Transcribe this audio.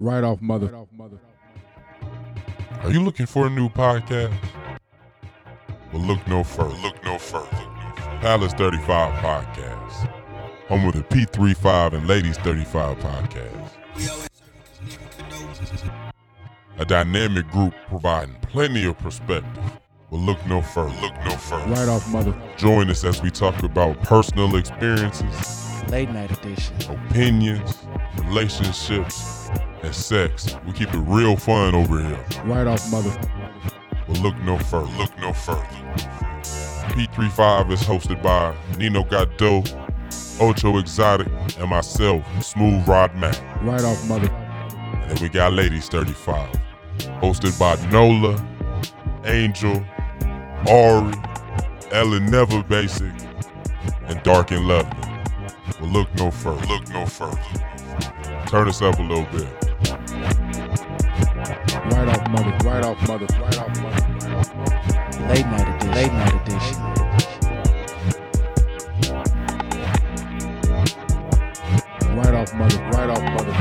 Right off mother. Are you looking for a new podcast? Well, look no further. Look no further. Palace 35 Podcast, home of the P35 and Ladies 35 podcast. A dynamic group providing plenty of perspective. Well, look no further. Look no further. Right off mother. Join us as we talk about personal experiences, Late night edition. opinions, relationships, and sex. We keep it real fun over here. Right off mother. Well, look no further. Look no further. P35 is hosted by Nino Got Dope, Ocho Exotic, and myself, Smooth Rod Mac. Right off mother. And then we got Ladies 35, hosted by Nola, Angel, Ari, Ellen Never Basic, and Dark and Lovely. Well, look no further. Look no further. Turn us up a little bit. Off mother. Right off mother. Right off mother. Late night edition. Late night edition. Right off mother. Right off mother.